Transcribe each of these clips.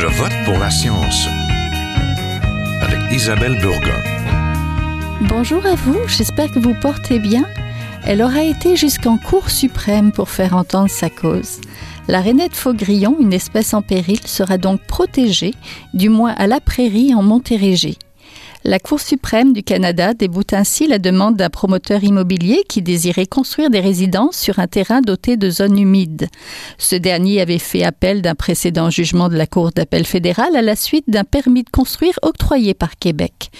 Je vote pour la science avec Isabelle Burgon. Bonjour à vous, j'espère que vous portez bien. Elle aura été jusqu'en Cour suprême pour faire entendre sa cause. La rainette faugrillon, une espèce en péril, sera donc protégée, du moins à la prairie en Montérégie. La Cour suprême du Canada déboute ainsi la demande d'un promoteur immobilier qui désirait construire des résidences sur un terrain doté de zones humides. Ce dernier avait fait appel d'un précédent jugement de la Cour d'appel fédérale à la suite d'un permis de construire octroyé par Québec.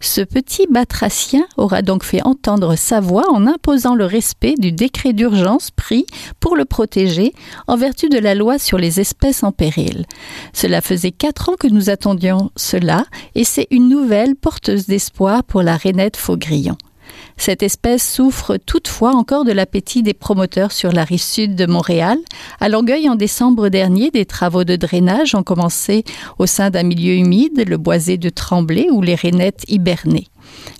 Ce petit batracien aura donc fait entendre sa voix en imposant le respect du décret d'urgence pris pour le protéger en vertu de la loi sur les espèces en péril. Cela faisait quatre ans que nous attendions cela et c'est une nouvelle porteuse d'espoir pour la rainette faugrillon. Cette espèce souffre toutefois encore de l'appétit des promoteurs sur la rive sud de Montréal. À Longueuil, en décembre dernier, des travaux de drainage ont commencé au sein d'un milieu humide, le boisé de Tremblay, où les rainettes hibernaient.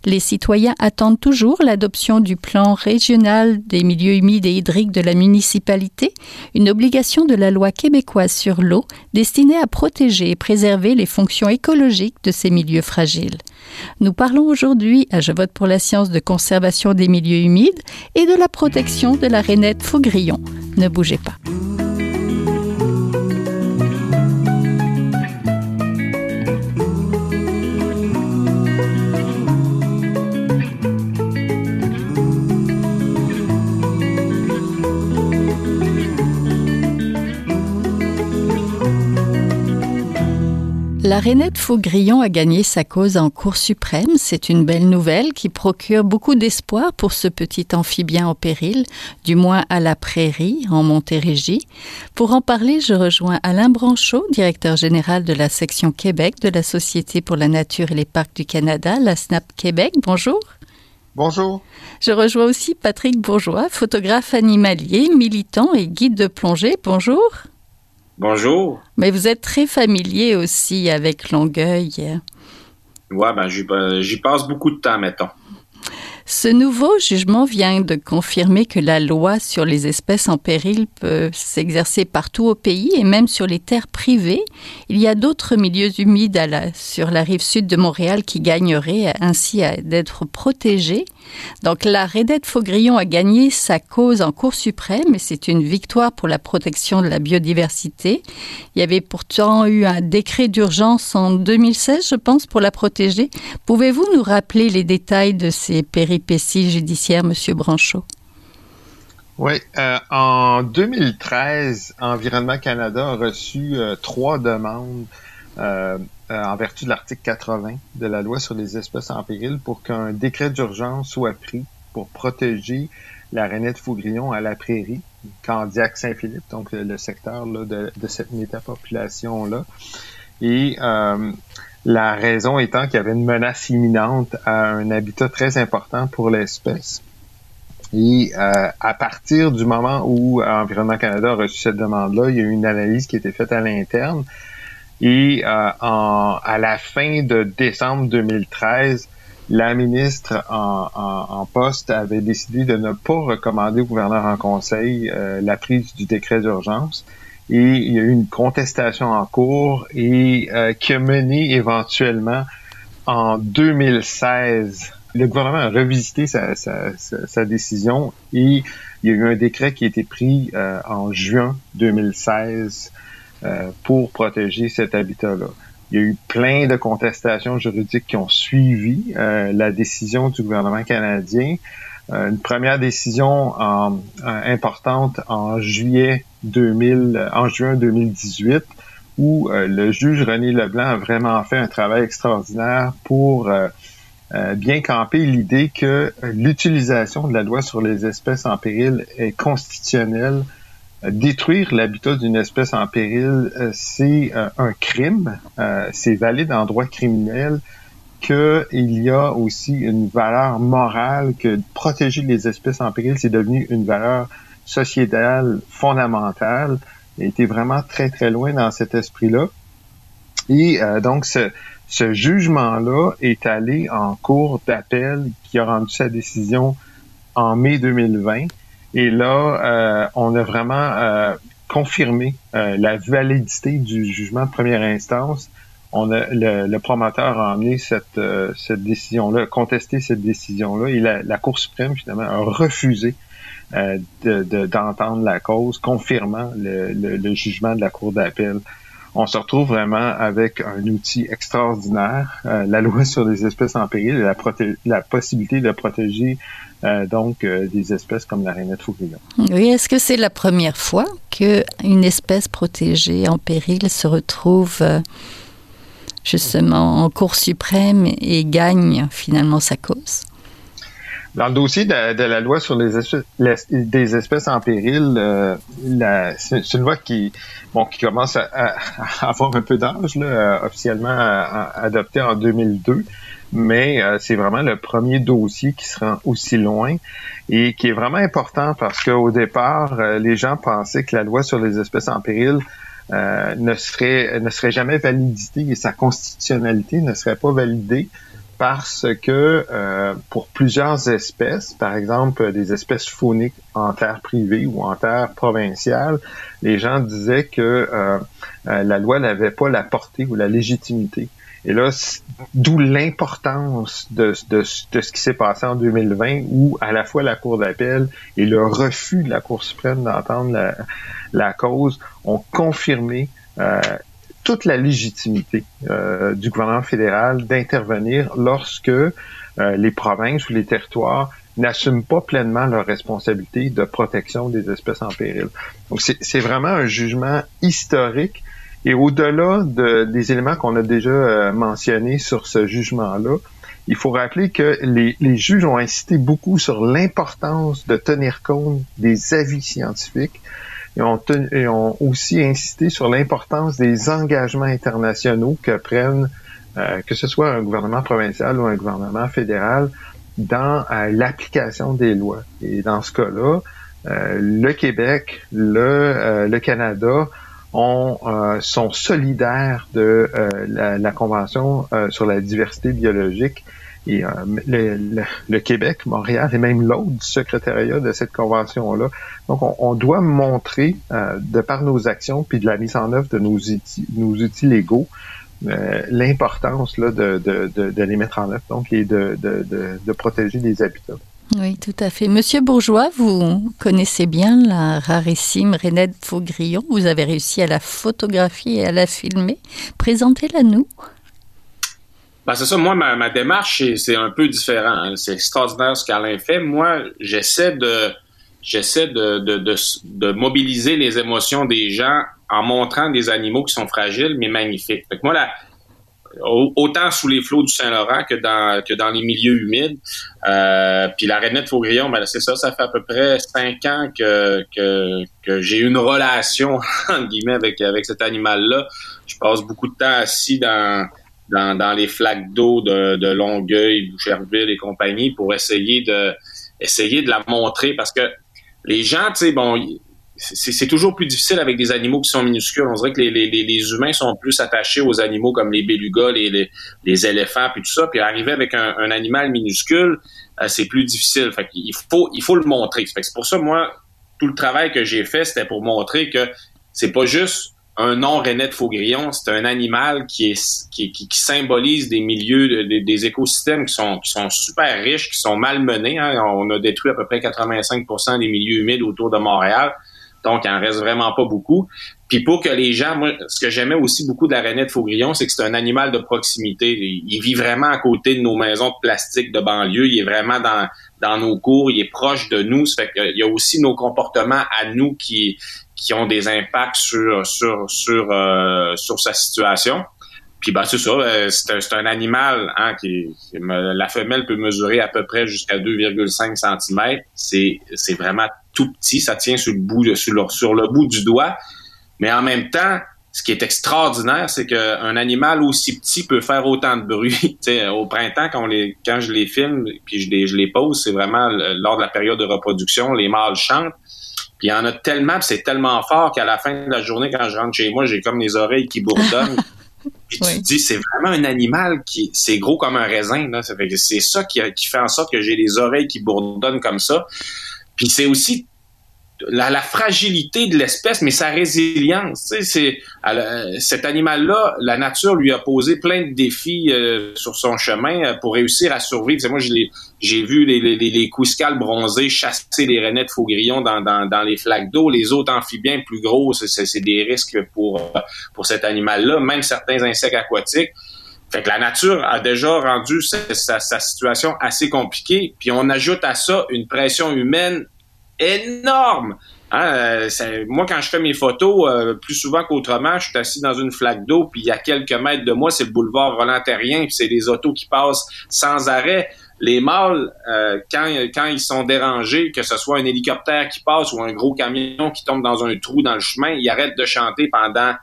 Les citoyens attendent toujours l'adoption du plan régional des milieux humides et hydriques de la municipalité, une obligation de la loi québécoise sur l'eau destinée à protéger et préserver les fonctions écologiques de ces milieux fragiles. Nous parlons aujourd'hui à Je vote pour la science de conservation des milieux humides et de la protection de la rainette faugrillon. Ne bougez pas. La rainette Faugrillon a gagné sa cause en Cour suprême. C'est une belle nouvelle qui procure beaucoup d'espoir pour ce petit amphibien en péril, du moins à la prairie, en Montérégie. Pour en parler, je rejoins Alain Branchot, directeur général de la section Québec de la Société pour la nature et les parcs du Canada, la SNAP Québec. Bonjour. Bonjour. Je rejoins aussi Patrick Bourgeois, photographe animalier, militant et guide de plongée. Bonjour. Bonjour. Mais vous êtes très familier aussi avec Longueuil. Ouais, ben j'y passe beaucoup de temps, mettons. Ce nouveau jugement vient de confirmer que la loi sur les espèces en péril peut s'exercer partout au pays et même sur les terres privées. Il y a d'autres milieux humides sur la rive sud de Montréal qui gagneraient ainsi d'être protégés. Donc la Redette Faugrillon a gagné sa cause en Cour suprême et c'est une victoire pour la protection de la biodiversité. Il y avait pourtant eu un décret d'urgence en 2016, je pense, pour la protéger. Pouvez-vous nous rappeler les détails de ces péripéties judiciaires, Monsieur Branchot? Oui, euh, en 2013, Environnement Canada a reçu euh, trois demandes euh, en vertu de l'article 80 de la loi sur les espèces en péril pour qu'un décret d'urgence soit pris pour protéger la rainette fougrillon à la prairie, Candiac-Saint-Philippe, donc le, secteur de, de, cette métapopulation-là. Et la raison étant qu'il y avait une menace imminente à un habitat très important pour l'espèce. Et euh, à partir du moment où Environnement Canada a reçu cette demande-là, il y a eu une analyse qui a été faite à l'interne. Et euh, à la fin de décembre 2013, la ministre en, poste avait décidé de ne pas recommander au gouverneur en conseil euh, la prise du décret d'urgence et il y a eu une contestation en cours et euh, qui a mené éventuellement en 2016. Le gouvernement a revisité sa, sa, sa, décision et il y a eu un décret qui a été pris euh, en juin 2016 euh, pour protéger cet habitat-là. Il y a eu plein de contestations juridiques qui ont suivi la décision du gouvernement canadien. une première décision importante en juillet 2000, en juin 2018, où euh, le juge René Leblanc a vraiment fait un travail extraordinaire pour euh, euh, bien camper l'idée que l'utilisation de la loi sur les espèces en péril est constitutionnelle. Détruire l'habitat d'une espèce en péril, c'est un crime, c'est valide en droit criminel, qu'il y a aussi une valeur morale, que protéger les espèces en péril, c'est devenu une valeur sociétale fondamentale a été vraiment très, très loin dans cet esprit-là. Et euh, donc, ce, ce jugement-là est allé en cours d'appel qui a rendu sa décision en mai 2020. Et là, euh, on a vraiment euh, confirmer la validité du jugement de première instance, on a, le, promoteur a amené cette, cette décision-là, contesté cette décision-là, et la, Cour suprême, finalement, a refusé d'entendre la cause, confirmant le, le, jugement de la Cour d'appel. On se retrouve vraiment avec un outil extraordinaire, euh, la loi sur les espèces en péril et la, la possibilité de protéger euh, donc euh, des espèces comme la rainette faugrillon. Oui, est-ce que c'est la première fois qu'une espèce protégée en péril se retrouve justement en Cour suprême et gagne finalement sa cause? Dans le dossier de, la loi sur les espèces, des espèces en péril, euh, c'est une loi qui, bon, qui commence à, avoir un peu d'âge, euh, officiellement adoptée en 2002, mais euh, c'est vraiment le premier dossier qui se rend aussi loin et qui est vraiment important parce qu'au départ, les gens pensaient que la loi sur les espèces en péril ne serait ne serait jamais validée et sa constitutionnalité ne serait pas validée parce que euh, pour plusieurs espèces, par exemple des espèces fauniques en terre privée ou en terre provinciale, les gens disaient que euh, euh, la loi n'avait pas la portée ou la légitimité. Et là, d'où l'importance de, ce qui s'est passé en 2020, où à la fois la Cour d'appel et le refus de la Cour suprême d'entendre la, la, cause ont confirmé euh, toute la légitimité euh, du gouvernement fédéral d'intervenir lorsque euh, les provinces ou les territoires n'assument pas pleinement leur responsabilité de protection des espèces en péril. Donc c'est vraiment un jugement historique et au-delà de, des éléments qu'on a déjà euh, mentionnés sur ce jugement-là, il faut rappeler que les, les juges ont insisté beaucoup sur l'importance de tenir compte des avis scientifiques, et ont, et ont aussi insisté sur l'importance des engagements internationaux que prennent, euh, que ce soit un gouvernement provincial ou un gouvernement fédéral, dans euh, l'application des lois. Et dans ce cas-là, euh, le Québec, le, le Canada ont, sont solidaires de la, la, Convention sur la diversité biologique et euh, le, le, Québec, Montréal et même l'autre secrétariat de cette convention-là. Donc, on, on, doit montrer, euh, de par nos actions puis de la mise en œuvre de nos outils, nos outils légaux, euh, l'importance de, de, de, de, les mettre en œuvre, donc, et de, de, de, protéger les habitats. Oui, tout à fait. Monsieur Bourgeois, vous connaissez bien la rarissime Renette Faugrillon. Vous avez réussi à la photographier et à la filmer. Présentez-la nous. Ben, c'est ça. Moi, ma, ma démarche, c'est un peu différent. Hein. C'est extraordinaire ce qu'Alain fait. Moi, j'essaie de j'essaie de, mobiliser les émotions des gens en montrant des animaux qui sont fragiles mais magnifiques. Moi, là, autant sous les flots du Saint-Laurent que dans que dans les milieux humides. Euh, puis la rainette faugrillon, ben c'est ça, ça fait à peu près cinq ans que que, que j'ai une relation entre guillemets avec avec cet animal-là. Je passe beaucoup de temps assis dans dans, dans les flaques d'eau de, de Longueuil, Boucherville et compagnie pour essayer de essayer de la montrer parce que les gens, tu sais, bon, c'est toujours plus difficile avec des animaux qui sont minuscules. On dirait que les, les, les humains sont plus attachés aux animaux comme les belugas, les, les, les éléphants, puis tout ça. Puis arriver avec un, animal minuscule, euh, c'est plus difficile. Fait il faut, il faut le montrer. c'est pour ça, moi, tout le travail que j'ai fait, c'était pour montrer que c'est pas juste un non-rennais de faugrillon, c'est un animal qui, qui, symbolise des milieux, des, écosystèmes qui sont, qui sont super riches, qui sont malmenés. Hein. On a détruit à peu près 85% des milieux humides autour de Montréal. Donc, il en reste vraiment pas beaucoup. Puis pour que les gens, moi, ce que j'aimais aussi beaucoup de la rainette faugrillon, c'est que c'est un animal de proximité. Il vit vraiment à côté de nos maisons de plastique de banlieue. Il est vraiment dans, dans nos cours. Il est proche de nous. Ça fait qu'il y a aussi nos comportements à nous qui, qui ont des impacts sur sur sur euh, sur sa situation. Puis ben c'est ça, euh, c'est un, animal hein, qui, la femelle peut mesurer à peu près jusqu'à 2,5 cm. C'est c'est vraiment tout petit, ça tient sur le bout de, sur, le, sur le bout du doigt. Mais en même temps, ce qui est extraordinaire, c'est qu'un animal aussi petit peut faire autant de bruit. au printemps, quand, les, quand je les filme puis je les, je les pose, c'est vraiment lors de la période de reproduction, les mâles chantent. Puis il y en a tellement, c'est tellement fort qu'à la fin de la journée, quand je rentre chez moi, j'ai comme les oreilles qui bourdonnent. Puis tu te dis, c'est vraiment un animal qui, c'est gros comme un raisin. Là. Ça fait que c'est ça qui, qui fait en sorte que j'ai les oreilles qui bourdonnent comme ça. Puis c'est aussi la, fragilité de l'espèce, mais sa résilience. C'est cet animal-là, la nature lui a posé plein de défis euh, sur son chemin euh, pour réussir à survivre. moi, j'ai vu les, les, les bronzés chasser les rainettes faugrillons dans, dans, dans les flaques d'eau. Les autres amphibiens plus gros, c'est des risques pour pour cet animal-là. Même certains insectes aquatiques. Fait que la nature a déjà rendu sa, sa, situation assez compliquée, puis on ajoute à ça une pression humaine énorme. Hein, euh, moi, quand je fais mes photos, euh, plus souvent qu'autrement, je suis assis dans une flaque d'eau, puis il y a quelques mètres de moi, c'est le boulevard Roland-Terrien, puis c'est des autos qui passent sans arrêt. Les mâles, euh, quand, quand ils sont dérangés, que ce soit un hélicoptère qui passe ou un gros camion qui tombe dans un trou dans le chemin, ils arrêtent de chanter pendant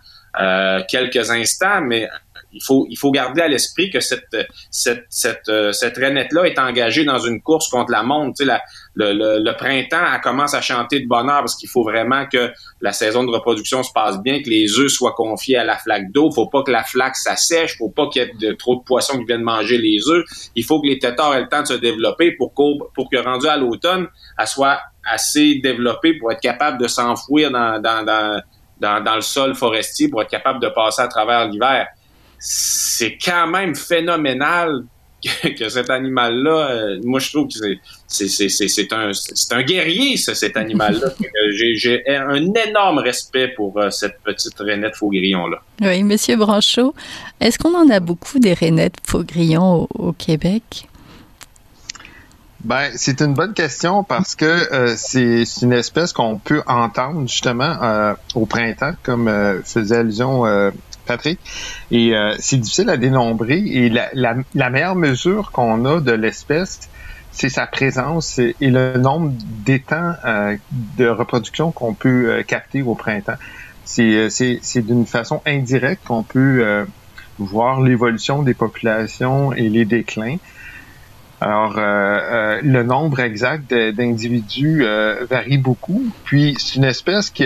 quelques instants, mais il faut, il faut garder à l'esprit que cette, cette, cette, euh, cette rainette-là est engagée dans une course contre la montre. Tu sais, le, le, printemps, elle commence à chanter de bonheur parce qu'il faut vraiment que la saison de reproduction se passe bien, que les œufs soient confiés à la flaque d'eau. Faut pas que la flaque s'assèche, faut pas qu'il y ait de, trop de poissons qui viennent manger les œufs. Il faut que les têtards aient le temps de se développer pour, pour que rendu à l'automne, elle soit assez développée pour être capable de s'enfouir dans, dans, dans, dans, dans le sol forestier, pour être capable de passer à travers l'hiver c'est quand même phénoménal que, cet animal-là, euh, moi je trouve que c'est un, un guerrier, cet animal-là. J'ai un énorme respect pour euh, cette petite rainette faugrillon-là. Oui, Monsieur Branchot, est-ce qu'on en a beaucoup des rainettes faugrillons au, Québec? Ben, c'est une bonne question parce que euh, c'est une espèce qu'on peut entendre justement au printemps, comme faisait allusion Patrick. Et euh, c'est difficile à dénombrer. Et la, meilleure mesure qu'on a de l'espèce, c'est sa présence et le nombre d'étangs euh, de reproduction qu'on peut euh, capter au printemps. C'est d'une façon indirecte qu'on peut voir l'évolution des populations et les déclins. Alors, le nombre exact d'individus varie beaucoup. Puis, c'est une espèce qui,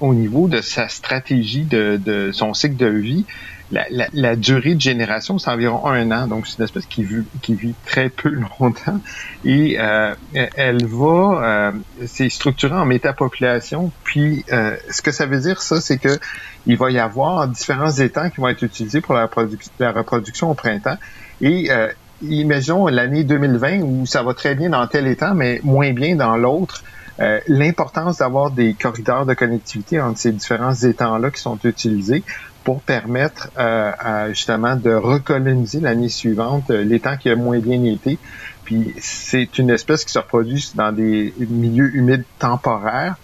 au niveau de sa stratégie de, de son cycle de vie, la, la, la, durée de génération, c'est environ un an. Donc, c'est une espèce qui vit, qui vit très peu longtemps. Et euh, elle va, euh, c'est structuré en métapopulation. Puis, euh, ce que ça veut dire, ça, c'est que il va y avoir différents étangs qui vont être utilisés pour la, la reproduction au printemps. Et euh, imaginons l'année 2020 où ça va très bien dans tel étang, mais moins bien dans l'autre. Euh, l'importance d'avoir des corridors de connectivité entre ces différents étangs-là qui sont utilisés pour permettre euh, justement de recoloniser l'année suivante euh, l'étang qui a moins bien été. Puis c'est une espèce qui se reproduit dans des milieux humides temporaires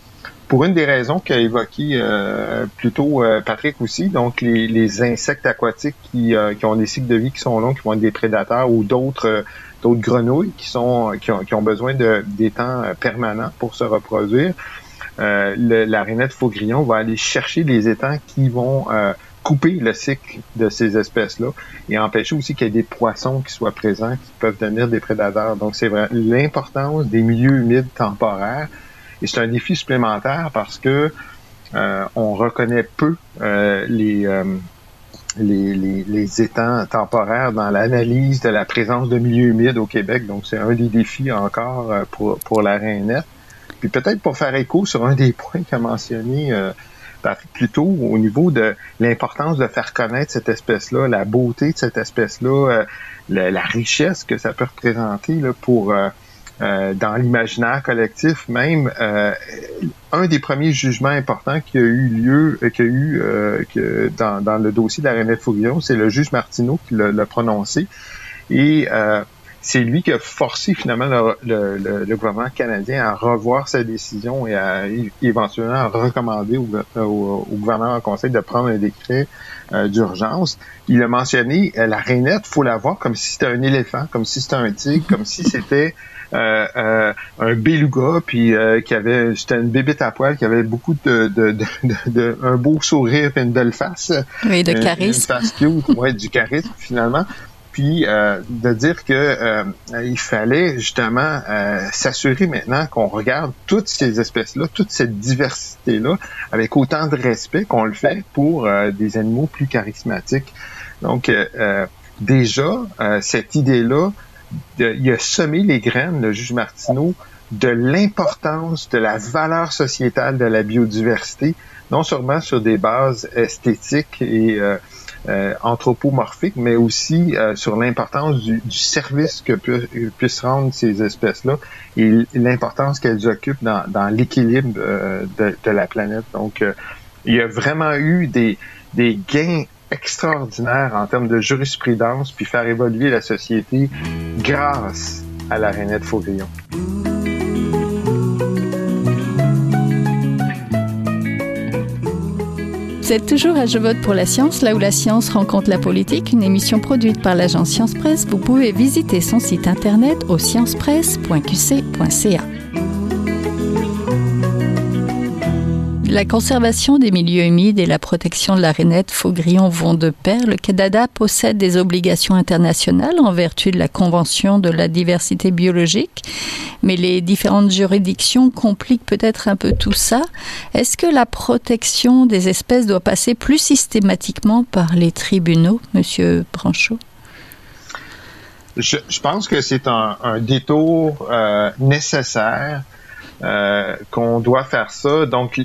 pour une des raisons qu'a évoqué euh, plutôt Patrick aussi, donc les, insectes aquatiques qui, qui, ont des cycles de vie qui sont longs, qui vont être des prédateurs ou d'autres d'autres grenouilles qui sont qui ont, besoin de d'étangs permanents pour se reproduire. Euh, la rainette faugrillon va aller chercher des étangs qui vont euh, couper le cycle de ces espèces-là et empêcher aussi qu'il y ait des poissons qui soient présents qui peuvent devenir des prédateurs. Donc c'est vrai l'importance des milieux humides temporaires et c'est un défi supplémentaire parce que euh, on reconnaît peu euh, les les, les, les, étangs temporaires dans l'analyse de la présence de milieux humides au Québec. Donc, c'est un des défis encore euh, pour, pour la Rainette. Puis peut-être pour faire écho sur un des points qu'a mentionné euh, Patrick plus tôt, au niveau de l'importance de faire connaître cette espèce-là, la beauté de cette espèce-là, euh, la, richesse que ça peut représenter là, pour euh, euh, dans l'imaginaire collectif même, euh, un des premiers jugements importants qui a eu lieu, euh, qui a eu que dans, dans, le dossier de la Renette Fouillon, c'est le juge Martineau qui l'a prononcé. Et c'est lui qui a forcé finalement le, le, le, gouvernement canadien à revoir sa décision et à éventuellement recommander au, au, au, gouvernement en conseil de prendre un décret d'urgence. Il a mentionné la rainette, faut la voir comme si c'était un éléphant, comme si c'était un tigre, comme si c'était euh, euh, un beluga, puis euh, qui avait, c'était une bébête à poil, qui avait beaucoup de, de, de, de, un beau sourire et une belle face. Oui, de charisme. Une face cute, ouais, du charisme finalement puis euh, de dire que euh, il fallait justement euh, s'assurer maintenant qu'on regarde toutes ces espèces-là, toute cette diversité-là, avec autant de respect qu'on le fait pour des animaux plus charismatiques. Donc déjà, cette idée-là il a semé les graines, le juge Martineau, de l'importance de la valeur sociétale de la biodiversité, non seulement sur des bases esthétiques et euh, euh, anthropomorphiques, mais aussi euh, sur l'importance du, service que puissent rendre ces espèces-là et l'importance qu'elles occupent dans, dans l'équilibre de, de, la planète. Donc, il y a vraiment eu des, des gains extraordinaires en termes de jurisprudence, puis faire évoluer la société grâce à la rainette Faugrillon. Vous êtes toujours à Je vote pour la science, là où la science rencontre la politique, une émission produite par l'agence Science Presse. Vous pouvez visiter son site internet au sciencepresse.qc.ca. La conservation des milieux humides et la protection de la rainette faugrillon vont de pair. Le Canada possède des obligations internationales en vertu de la Convention de la diversité biologique, mais les différentes juridictions compliquent peut-être un peu tout ça. Est-ce que la protection des espèces doit passer plus systématiquement par les tribunaux, Monsieur Branchot? Je, pense que c'est un, détour euh, nécessaire euh, qu'on doit faire ça. Donc,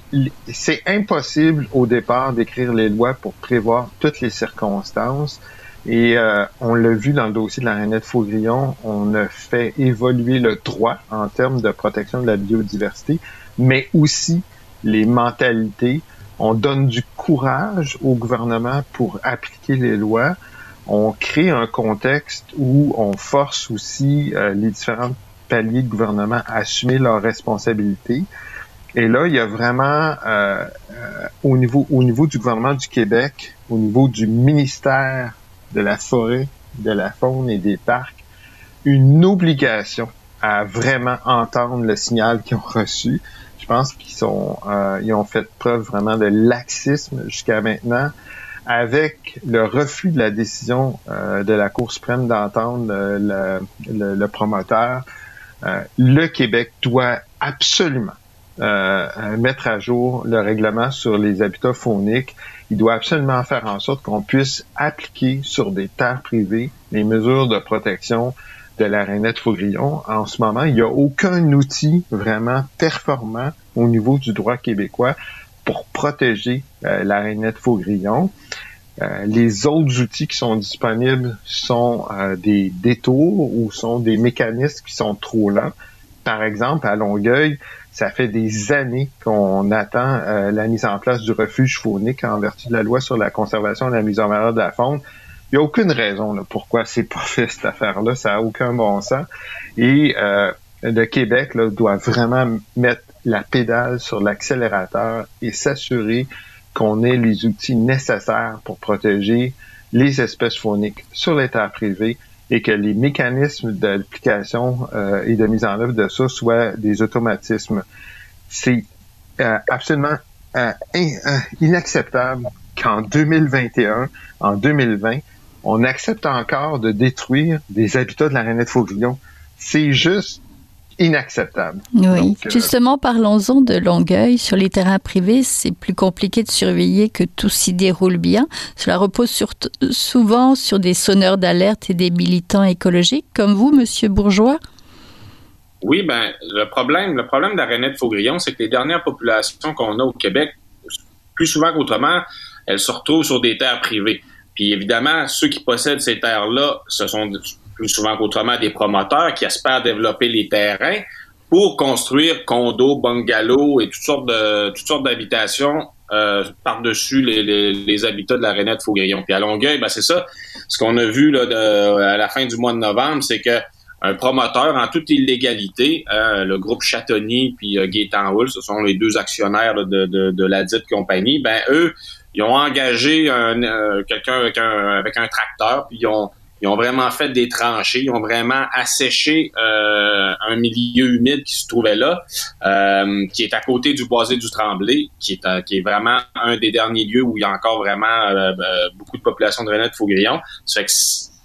c'est impossible au départ d'écrire les lois pour prévoir toutes les circonstances. Et euh, on l'a vu dans le dossier de la Renette Faugrillon, on a fait évoluer le droit en termes de protection de la biodiversité, mais aussi les mentalités. On donne du courage au gouvernement pour appliquer les lois. On crée un contexte où on force aussi euh, les différentes paliers de gouvernement assumer leurs responsabilités. Et là, il y a vraiment euh, euh, au niveau au niveau du gouvernement du Québec, au niveau du ministère de la forêt, de la faune et des parcs, une obligation à vraiment entendre le signal qu'ils ont reçu. Je pense qu'ils sont euh, ils ont fait preuve vraiment de laxisme jusqu'à maintenant avec le refus de la décision de la Cour suprême d'entendre le, le, promoteur euh, le Québec doit absolument euh, mettre à jour le règlement sur les habitats fauniques. Il doit absolument faire en sorte qu'on puisse appliquer sur des terres privées les mesures de protection de la rainette faugrillon. En ce moment, il n'y a aucun outil vraiment performant au niveau du droit québécois pour protéger euh, la rainette faugrillon. Euh, les autres outils qui sont disponibles sont euh, des détours ou sont des mécanismes qui sont trop lents. Par exemple, à Longueuil, ça fait des années qu'on attend euh, la mise en place du refuge faunique en vertu de la loi sur la conservation et la mise en valeur de la faune. Il n'y a aucune raison là, pourquoi c'est pas fait cette affaire-là. Ça n'a aucun bon sens. Et le Québec doit vraiment mettre la pédale sur l'accélérateur et s'assurer qu'on ait les outils nécessaires pour protéger les espèces fauniques sur les terres privées et que les mécanismes d'application euh, et de mise en œuvre de ça soient des automatismes. C'est euh, absolument euh, inacceptable qu'en 2021, en 2020, on accepte encore de détruire des habitats de la rainette faugrillon. C'est juste inacceptable. Oui, euh, justement, parlons-en de Longueuil. Sur les terrains privés, c'est plus compliqué de surveiller que tout s'y déroule bien. Cela repose souvent sur des sonneurs d'alerte et des militants écologiques, comme vous, Monsieur Bourgeois? Oui, ben le problème, le problème de Faugrillon, c'est que les dernières populations qu'on a au Québec, plus souvent qu'autrement, elles se retrouvent sur des terres privées. Puis évidemment, ceux qui possèdent ces terres-là, ce sont plus souvent qu'autrement des promoteurs qui espèrent développer les terrains pour construire condos, bungalows et toutes sortes de toutes sortes d'habitations euh, par-dessus les, les, habitats de la Renette Faugrillon. Puis à Longueuil, ben c'est ça. Ce qu'on a vu là, à la fin du mois de novembre, c'est que un promoteur en toute illégalité, euh, le groupe Chatonny puis euh, Hull, ce sont les deux actionnaires de, de, de, la dite compagnie, ben eux, ils ont engagé un, euh, quelqu'un avec un, avec un tracteur, puis ils ont ils ont vraiment fait des tranchées, ils ont vraiment asséché euh, un milieu humide qui se trouvait là, euh, qui est à côté du boisé du Tremblay, qui est, euh, qui est vraiment un des derniers lieux où il y a encore vraiment beaucoup de population de renette faugrillon. Ça fait que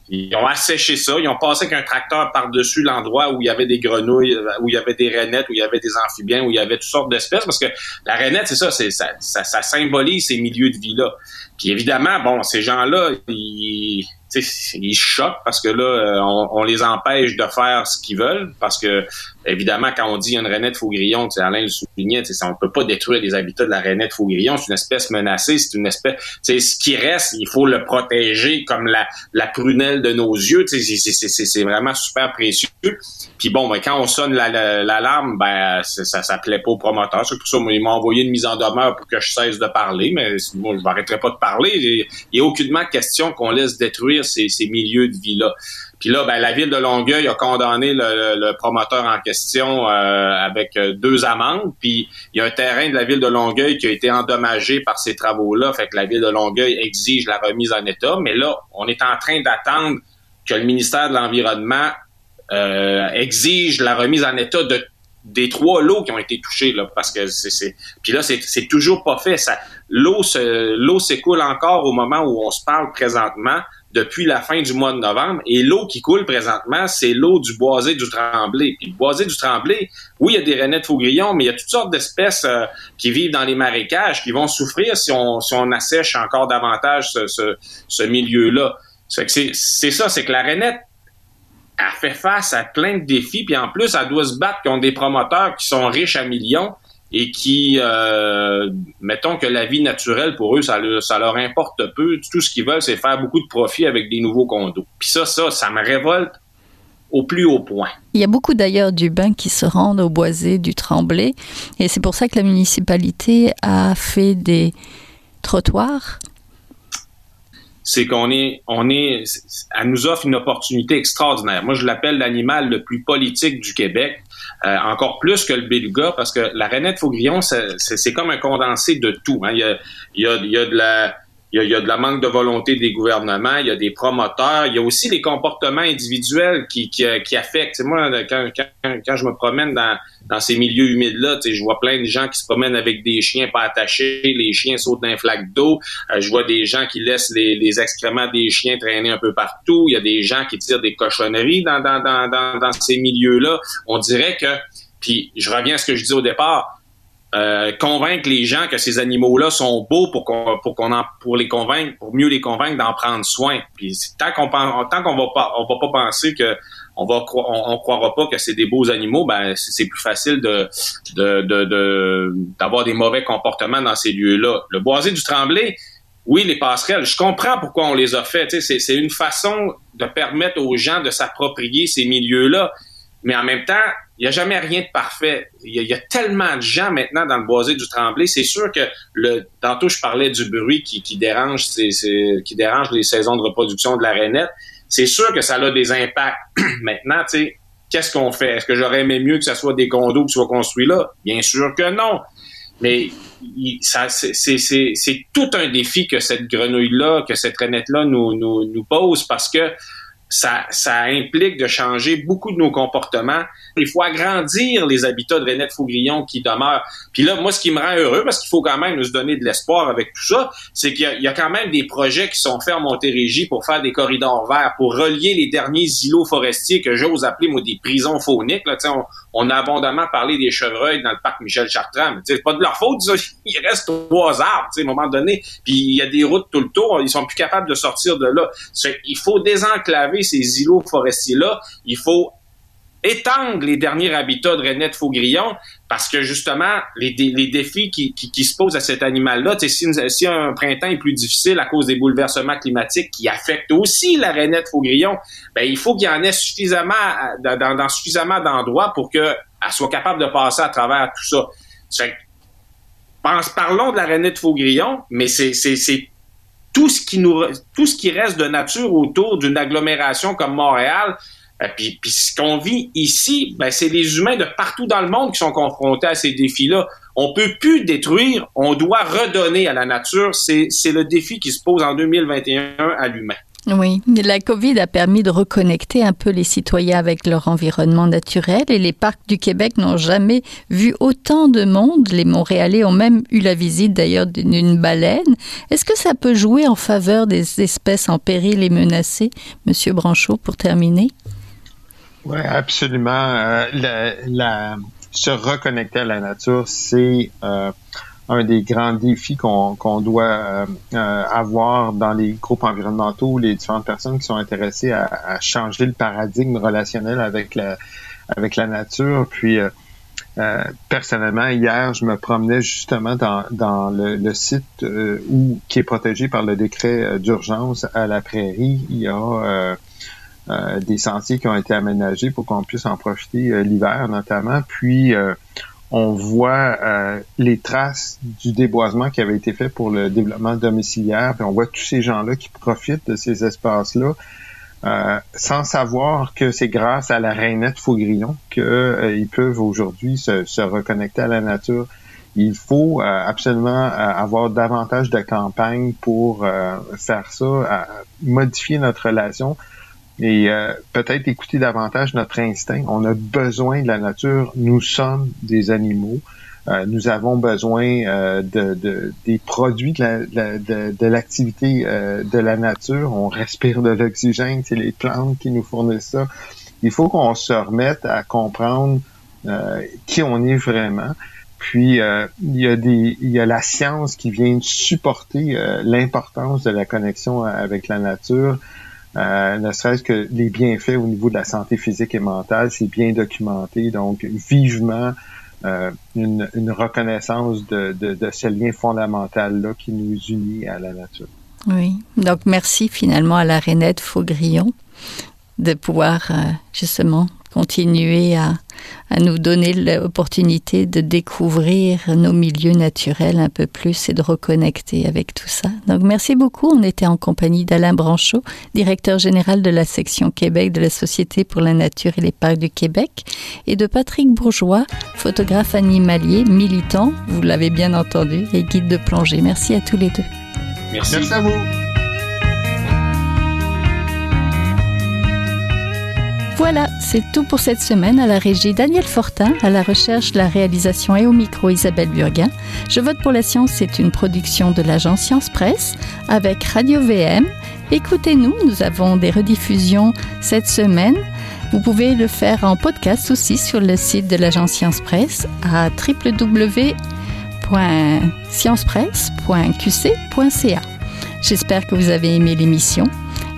ils ont asséché ça, ils ont passé avec un tracteur par-dessus l'endroit où il y avait des grenouilles, où il y avait des rainettes, où il y avait des amphibiens, où il y avait toutes sortes d'espèces, parce que la rainette, c'est ça, c'est ça, ça, symbolise ces milieux de vie-là. Puis évidemment, bon, ces gens-là, ils, ils choquent parce que là, euh, on, les empêche de faire ce qu'ils veulent parce que, évidemment, quand on dit une rainette faugrillon, Alain le soulignait, on ne peut pas détruire les habitats de la rainette faugrillon, c'est une espèce menacée, c'est une espèce, ce qui reste, il faut le protéger comme la, la prunelle de nos yeux, c'est vraiment super précieux. Puis bon, ben, quand on sonne l'alarme, la, ben, ça, ça plaît pas au promoteur. C'est pour ça qu'il m'a envoyé une mise en demeure pour que je cesse de parler, mais moi, je m'arrêterai pas de parler. Il n'y a aucunement question qu'on laisse détruire ces, milieux de vie-là. Puis là, ben, la ville de Longueuil a condamné le, promoteur en question euh, avec euh, deux amendes. Puis il y a un terrain de la ville de Longueuil qui a été endommagé par ces travaux-là. Fait que la ville de Longueuil exige la remise en état. Mais là, on est en train d'attendre que le ministère de l'Environnement euh, exige la remise en état de des trois lots qui ont été touchés là parce que c'est puis là c'est toujours pas fait. Ça l'eau l'eau s'écoule encore au moment où on se parle présentement depuis la fin du mois de novembre et l'eau qui coule présentement c'est l'eau du boisé du Tremblay. Puis le boisé du Tremblay oui il y a des rainettes faugrillons mais il y a toutes sortes d'espèces euh, qui vivent dans les marécages qui vont souffrir si on si on assèche encore davantage ce, ce, milieu là c'est c'est ça c'est que la rainette elle fait face à plein de défis, puis en plus, elle doit se battre contre des promoteurs qui sont riches à millions et qui, euh, mettons que la vie naturelle, pour eux, ça, ça leur importe peu. Tout ce qu'ils veulent, c'est faire beaucoup de profit avec des nouveaux condos. Puis ça, ça, ça me révolte au plus haut point. Il y a beaucoup d'ailleurs du bain qui se rendent au boisé du Tremblay, et c'est pour ça que la municipalité a fait des trottoirs c'est qu'on est, on est, elle nous offre une opportunité extraordinaire. Moi, je l'appelle l'animal le plus politique du Québec, euh, encore plus que le beluga, parce que la rainette faugrillon, c'est comme un condensé de tout. Hein. Il, y a, il, y a, il y a de la il y, a, de la manque de volonté des gouvernements, il y a des promoteurs, il y a aussi les comportements individuels qui, qui, qui affectent. moi, quand, quand, quand, je me promène dans, dans ces milieux humides-là, je vois plein de gens qui se promènent avec des chiens pas attachés, les chiens sautent d'un flaque d'eau, euh, je vois des gens qui laissent les, les, excréments des chiens traîner un peu partout, il y a des gens qui tirent des cochonneries dans, dans, dans, dans, dans ces milieux-là. On dirait que, puis je reviens à ce que je dis au départ, euh, convaincre les gens que ces animaux-là sont beaux pour qu'on pour qu'on en pour les convaincre pour mieux les convaincre d'en prendre soin. Puis tant qu'on tant qu'on va pas on va pas penser que on va on, croira pas que c'est des beaux animaux, ben c'est plus facile de de d'avoir des mauvais comportements dans ces lieux-là. Le boisé du Tremblay, oui, les passerelles, je comprends pourquoi on les a fait. C'est une façon de permettre aux gens de s'approprier ces milieux-là. Mais en même temps, il n'y a jamais rien de parfait. Il y, a, tellement de gens maintenant dans le boisé du Tremblay. C'est sûr que le tantôt je parlais du bruit qui, qui dérange qui dérange les saisons de reproduction de la rainette. C'est sûr que ça a des impacts. maintenant, tu sais, qu'est-ce qu'on fait? Est-ce que j'aurais aimé mieux que ce soit des condos qui soient construits là? Bien sûr que non. Mais c'est tout un défi que cette grenouille-là, que cette rainette-là nous, nous, nous pose parce que ça, ça implique de changer beaucoup de nos comportements. Il faut agrandir les habitats de Renette Faugrillon qui demeurent. Puis là, moi, ce qui me rend heureux, parce qu'il faut quand même nous donner de l'espoir avec tout ça, c'est qu'il y, a quand même des projets qui sont faits en Montérégie pour faire des corridors verts, pour relier les derniers îlots forestiers que j'ose appeler, moi, des prisons fauniques. Là, on, on a abondamment parlé des chevreuils dans le parc Michel Chartrand, mais c'est pas de leur faute, il reste trois arbres, à un moment donné, puis il y a des routes tout le tour, ils sont plus capables de sortir de là. Il faut désenclaver ces îlots forestiers-là, il faut étendre les derniers habitats de Renette Faugrillon parce que justement, les, défis qui, se posent à cet animal-là, si, un printemps est plus difficile à cause des bouleversements climatiques qui affectent aussi la Renette Faugrillon, ben, il faut qu'il y en ait suffisamment dans, suffisamment d'endroits pour qu'elle soit capable de passer à travers tout ça. pense, parlons de la Renette Faugrillon, mais c'est tout ce qui nous tout ce qui reste de nature autour d'une agglomération comme Montréal, euh, puis, puis, ce qu'on vit ici, ben, c'est les humains de partout dans le monde qui sont confrontés à ces défis-là. On peut plus détruire, on doit redonner à la nature. C'est, c'est le défi qui se pose en 2021 à l'humain. Oui, la COVID a permis de reconnecter un peu les citoyens avec leur environnement naturel et les parcs du Québec n'ont jamais vu autant de monde. Les Montréalais ont même eu la visite d'ailleurs d'une baleine. Est-ce que ça peut jouer en faveur des espèces en péril et menacées, Monsieur Branchot, pour terminer? Oui, absolument. Euh, se reconnecter à la nature, c'est euh, un des grands défis qu'on doit avoir dans les groupes environnementaux, les différentes personnes qui sont intéressées à, changer le paradigme relationnel avec la, avec la nature. Puis euh, personnellement, hier, je me promenais justement dans, dans le, site euh, où, qui est protégé par le décret euh, d'urgence à la prairie. Il y a des sentiers qui ont été aménagés pour qu'on puisse en profiter l'hiver notamment. Puis, on voit les traces du déboisement qui avait été fait pour le développement domiciliaire. Puis on voit tous ces gens-là qui profitent de ces espaces-là euh, sans savoir que c'est grâce à la rainette Faugrillon qu'ils euh, peuvent aujourd'hui se, reconnecter à la nature. Il faut euh, absolument avoir davantage de campagnes pour faire ça, modifier notre relation et peut-être écouter davantage notre instinct. On a besoin de la nature. Nous sommes des animaux. Euh, nous avons besoin euh, de, des produits de l'activité euh, de, la nature. On respire de l'oxygène, c'est les plantes qui nous fournissent ça. Il faut qu'on se remette à comprendre qui on est vraiment. Puis il y a des, il y a la science qui vient supporter l'importance de la connexion avec la nature. Ne serait-ce que les bienfaits au niveau de la santé physique et mentale, c'est bien documenté. Donc, vivement, euh, une, reconnaissance de, de, ce lien fondamental-là qui nous unit à la nature. Oui, donc merci finalement à la Rainette Faugrillon de pouvoir euh, justement continuer à, à nous donner l'opportunité de découvrir nos milieux naturels un peu plus et de reconnecter avec tout ça. Donc merci beaucoup. On était en compagnie d'Alain Branchot, directeur général de la section Québec de la Société pour la nature et les parcs du Québec, et de Patrick Bourgeois, photographe animalier, militant, vous l'avez bien entendu, et guide de plongée. Merci à tous les deux. Merci, merci à vous. Voilà, c'est tout pour cette semaine à la régie Daniel Fortin, à la recherche, la réalisation et au micro Isabelle Burguin. Je vote pour la science, c'est une production de l'agence Science Presse avec Radio VM. Écoutez-nous, nous avons des rediffusions cette semaine. Vous pouvez le faire en podcast aussi sur le site de l'agence Science Presse à www.sciencepresse.qc.ca. J'espère que vous avez aimé l'émission.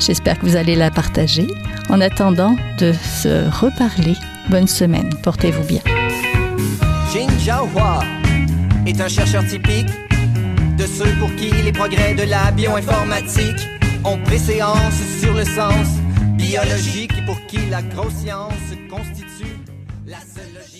J'espère que vous allez la partager. En attendant de se reparler, bonne semaine. Portez-vous bien. Jin Hua est un chercheur typique de ceux pour qui les progrès de la bioinformatique ont préséance sur le sens biologique et pour qui la grosse science constitue la seule logique.